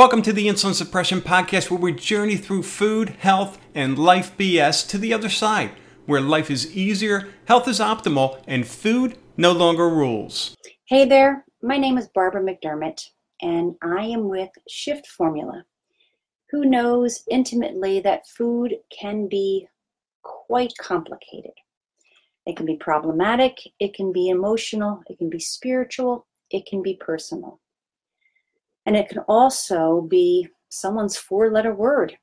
Welcome to the Insulin Suppression Podcast, where we journey through food, health, and life BS to the other side, where life is easier, health is optimal, and food no longer rules. Hey there, my name is Barbara McDermott, and I am with Shift Formula, who knows intimately that food can be quite complicated. It can be problematic, it can be emotional, it can be spiritual, it can be personal. And it can also be someone's four letter word.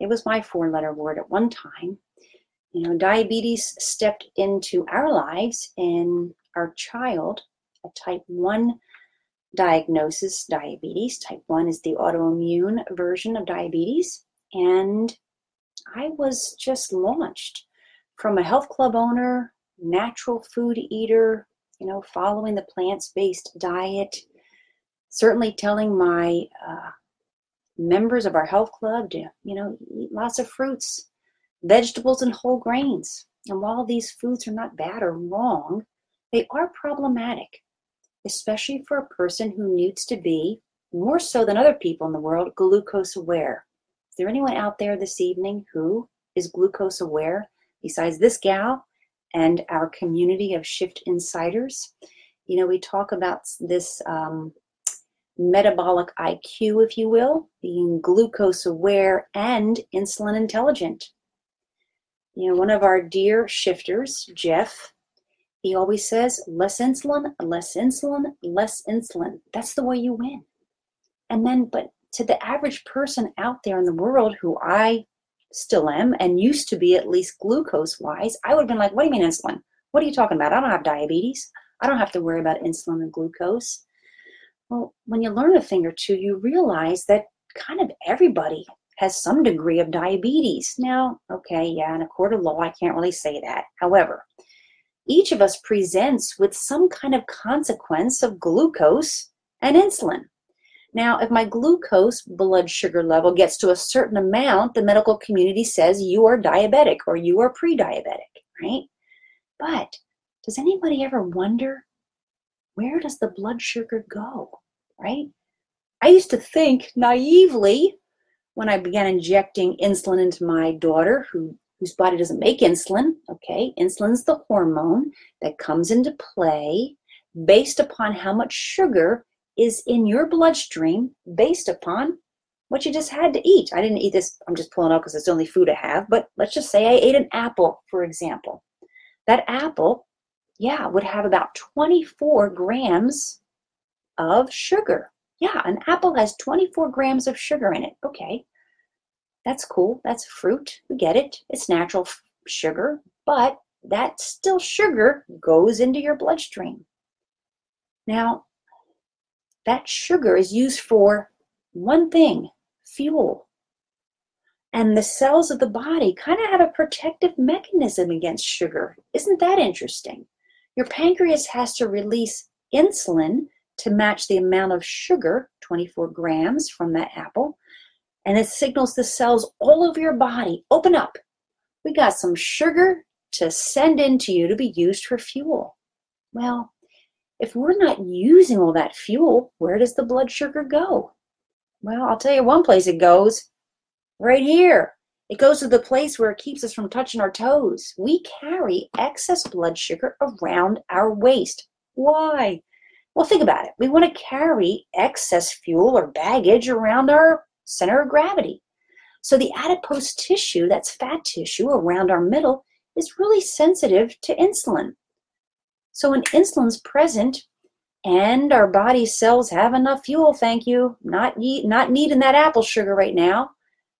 It was my four letter word at one time. You know, diabetes stepped into our lives in our child, a type 1 diagnosis, diabetes. Type 1 is the autoimmune version of diabetes. And I was just launched from a health club owner, natural food eater, you know, following the plants based diet, certainly telling my uh, members of our health club to, you know, eat lots of fruits, vegetables, and whole grains. And while these foods are not bad or wrong, they are problematic, especially for a person who needs to be, more so than other people in the world, glucose aware. Is there anyone out there this evening who is glucose aware besides this gal and our community of Shift Insiders? You know, we talk about this um, metabolic IQ, if you will, being glucose aware and insulin intelligent. You know, one of our dear shifters, Jeff, he always says, less insulin, less insulin, less insulin. That's the way you win. And then, but to the average person out there in the world who I still am and used to be at least glucose wise, I would have been like, what do you mean insulin? What are you talking about? I don't have diabetes. I don't have to worry about insulin and glucose. Well, when you learn a thing or two, you realize that kind of everybody has some degree of diabetes. Now, okay, yeah, in a court of law, I can't really say that. However, each of us presents with some kind of consequence of glucose and insulin. Now, if my glucose blood sugar level gets to a certain amount, the medical community says you are diabetic or you are pre diabetic, right? But does anybody ever wonder where does the blood sugar go, right? I used to think naively when I began injecting insulin into my daughter, who whose body doesn't make insulin. Okay, insulin's the hormone that comes into play based upon how much sugar is in your bloodstream, based upon what you just had to eat. I didn't eat this. I'm just pulling out because it's the only food I have. But let's just say I ate an apple, for example. That apple yeah, would have about 24 grams of sugar. Yeah, an apple has 24 grams of sugar in it. Okay, that's cool. That's fruit. We get it. It's natural f- sugar, but that still sugar goes into your bloodstream. Now, that sugar is used for one thing fuel. And the cells of the body kind of have a protective mechanism against sugar. Isn't that interesting? Your pancreas has to release insulin to match the amount of sugar, 24 grams from that apple, and it signals the cells all over your body open up. We got some sugar to send into you to be used for fuel. Well, if we're not using all that fuel, where does the blood sugar go? Well, I'll tell you one place it goes right here it goes to the place where it keeps us from touching our toes. We carry excess blood sugar around our waist. Why? Well, think about it. We want to carry excess fuel or baggage around our center of gravity. So the adipose tissue, that's fat tissue around our middle, is really sensitive to insulin. So when insulin's present and our body cells have enough fuel, thank you, not, not needing that apple sugar right now,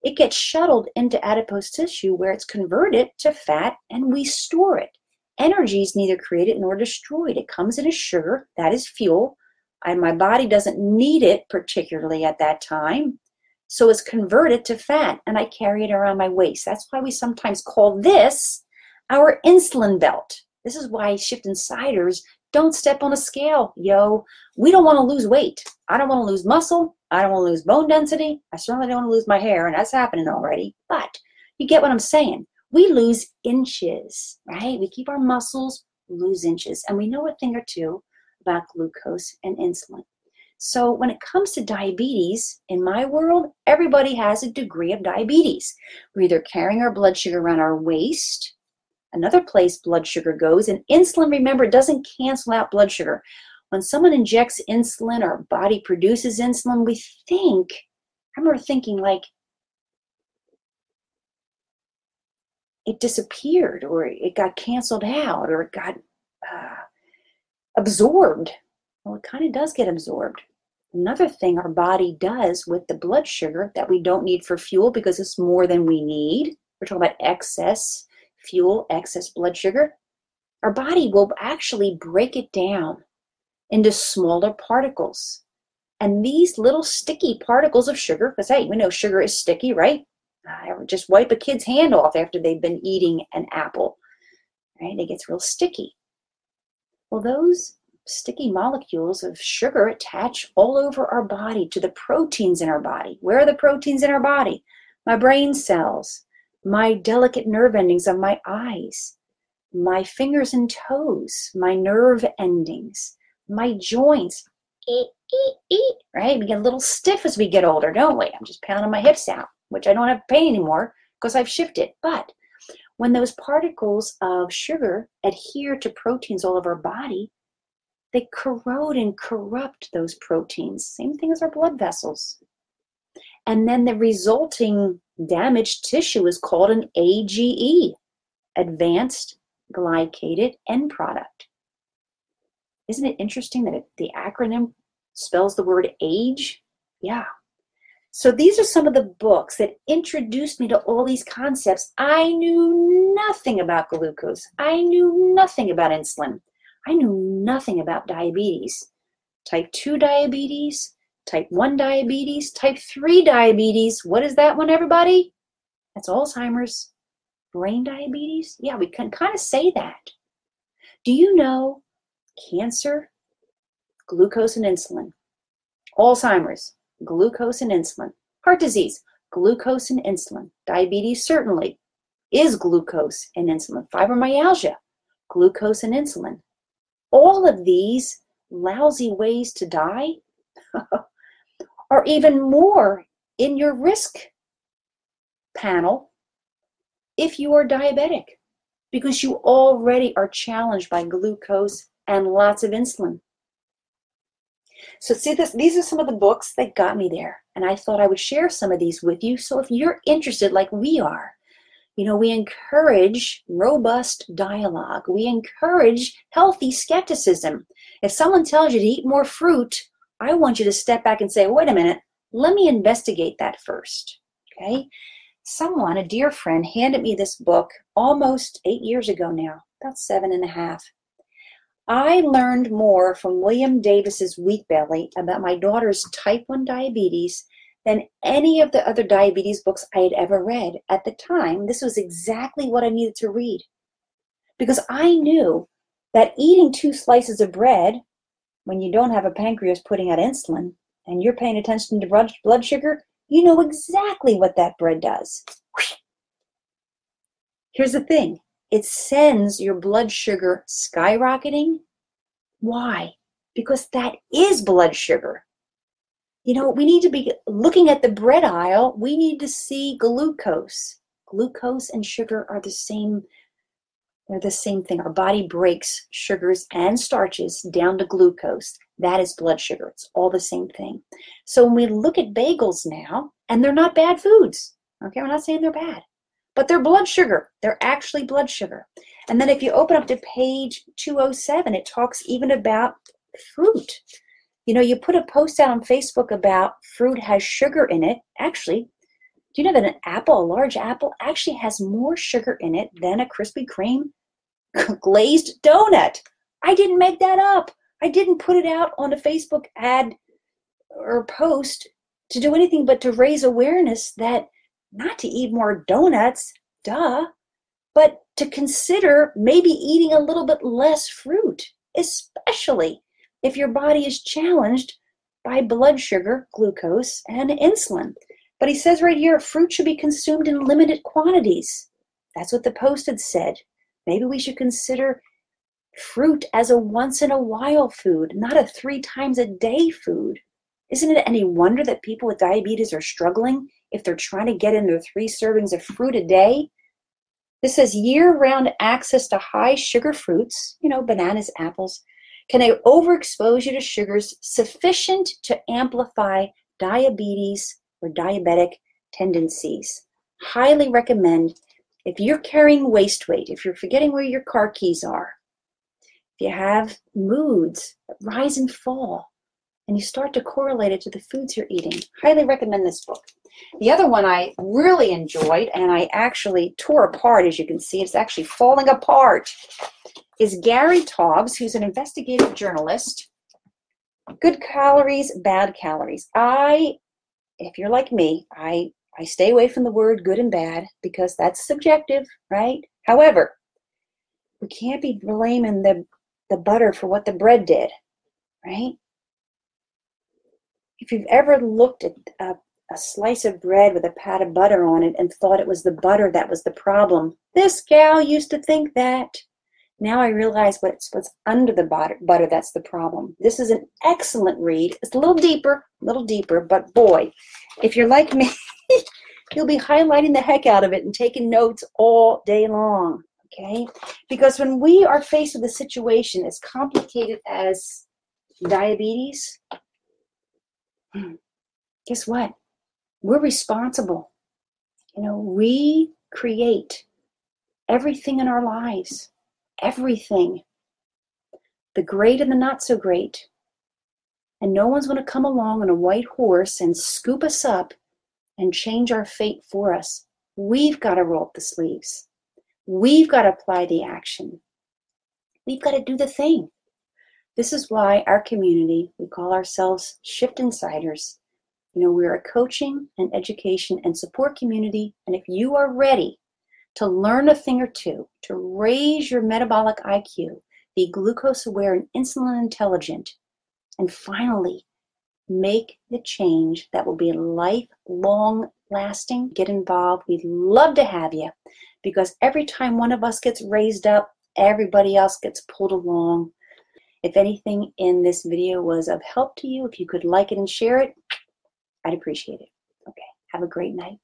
it gets shuttled into adipose tissue where it's converted to fat and we store it. Energy is neither created nor destroyed. It comes in as sugar, that is fuel, and my body doesn't need it particularly at that time. So it's converted to fat and I carry it around my waist. That's why we sometimes call this our insulin belt. This is why Shift Insiders don't step on a scale, yo. We don't want to lose weight. I don't want to lose muscle. I don't want to lose bone density. I certainly don't want to lose my hair, and that's happening already. But you get what I'm saying. We lose inches, right? We keep our muscles, lose inches. And we know a thing or two about glucose and insulin. So, when it comes to diabetes, in my world, everybody has a degree of diabetes. We're either carrying our blood sugar around our waist, another place blood sugar goes, and insulin, remember, doesn't cancel out blood sugar. When someone injects insulin, our body produces insulin, we think, I remember thinking, like, it disappeared or it got canceled out or it got uh, absorbed. Well, it kind of does get absorbed. Another thing our body does with the blood sugar that we don't need for fuel because it's more than we need, we're talking about excess fuel, excess blood sugar, our body will actually break it down into smaller particles. And these little sticky particles of sugar, because hey, we know sugar is sticky, right? I just wipe a kid's hand off after they've been eating an apple, right? It gets real sticky. Well, those sticky molecules of sugar attach all over our body to the proteins in our body. Where are the proteins in our body? My brain cells, my delicate nerve endings of my eyes, my fingers and toes, my nerve endings, my joints. Eat, eat, eat, right? We get a little stiff as we get older, don't we? I'm just pounding my hips out, which I don't have pain anymore because I've shifted. But when those particles of sugar adhere to proteins all over our body, they corrode and corrupt those proteins. Same thing as our blood vessels. And then the resulting damaged tissue is called an AGE, advanced glycated end product. Isn't it interesting that it, the acronym spells the word age? Yeah. So these are some of the books that introduced me to all these concepts. I knew nothing about glucose. I knew nothing about insulin. I knew nothing about diabetes. Type 2 diabetes, type 1 diabetes, type 3 diabetes. What is that one, everybody? That's Alzheimer's. Brain diabetes? Yeah, we can kind of say that. Do you know cancer, glucose and insulin? Alzheimer's, glucose and insulin. Heart disease, glucose and insulin. Diabetes, certainly, is glucose and insulin. Fibromyalgia, glucose and insulin all of these lousy ways to die are even more in your risk panel if you are diabetic because you already are challenged by glucose and lots of insulin. So see this these are some of the books that got me there and I thought I would share some of these with you so if you're interested like we are you know, we encourage robust dialogue. We encourage healthy skepticism. If someone tells you to eat more fruit, I want you to step back and say, wait a minute, let me investigate that first. Okay? Someone, a dear friend, handed me this book almost eight years ago now, about seven and a half. I learned more from William Davis's Wheat Belly about my daughter's type 1 diabetes than any of the other diabetes books I had ever read. At the time, this was exactly what I needed to read. Because I knew that eating two slices of bread when you don't have a pancreas putting out insulin and you're paying attention to blood sugar, you know exactly what that bread does. Here's the thing it sends your blood sugar skyrocketing. Why? Because that is blood sugar you know, we need to be looking at the bread aisle. We need to see glucose. Glucose and sugar are the same. They're the same thing. Our body breaks sugars and starches down to glucose. That is blood sugar. It's all the same thing. So when we look at bagels now, and they're not bad foods. Okay, we're not saying they're bad, but they're blood sugar. They're actually blood sugar. And then if you open up to page 207, it talks even about fruit. You know, you put a post out on Facebook about fruit has sugar in it. Actually, do you know that an apple, a large apple, actually has more sugar in it than a Krispy Kreme glazed donut? I didn't make that up. I didn't put it out on a Facebook ad or post to do anything but to raise awareness that not to eat more donuts, duh, but to consider maybe eating a little bit less fruit, especially if your body is challenged by blood sugar, glucose, and insulin. But he says right here fruit should be consumed in limited quantities. That's what the post had said. Maybe we should consider fruit as a once in a while food, not a three times a day food. Isn't it any wonder that people with diabetes are struggling if they're trying to get in their three servings of fruit a day? This says year round access to high sugar fruits, you know, bananas, apples, can they overexpose you to sugars sufficient to amplify diabetes or diabetic tendencies. Highly recommend if you're carrying waist weight, if you're forgetting where your car keys are, if you have moods that rise and fall, and you start to correlate it to the foods you're eating, highly recommend this book. The other one I really enjoyed, and I actually tore apart, as you can see, it's actually falling apart, is Gary Taubes, who's an investigative journalist. Good calories, bad calories. I, if you're like me, I I stay away from the word good and bad because that's subjective, right? However, we can't be blaming the, the butter for what the bread did, right? If you've ever looked at a, a slice of bread with a pat of butter on it and thought it was the butter that was the problem, this gal used to think that. Now I realize what's what's under the butter, butter that's the problem. This is an excellent read. It's a little deeper, a little deeper, but boy, if you're like me, you'll be highlighting the heck out of it and taking notes all day long. Okay? Because when we are faced with a situation as complicated as diabetes, hmm, guess what? We're responsible. You know, we create everything in our lives, everything the great and the not so great. And no one's going to come along on a white horse and scoop us up and change our fate for us. We've got to roll up the sleeves. We've got to apply the action. We've got to do the thing. This is why our community, we call ourselves Shift Insiders. You know, we're a coaching and education and support community. And if you are ready to learn a thing or two, to raise your metabolic IQ, be glucose aware and insulin intelligent, and finally make the change that will be lifelong lasting, get involved. We'd love to have you because every time one of us gets raised up, everybody else gets pulled along. If anything in this video was of help to you, if you could like it and share it, I'd appreciate it. Okay, have a great night.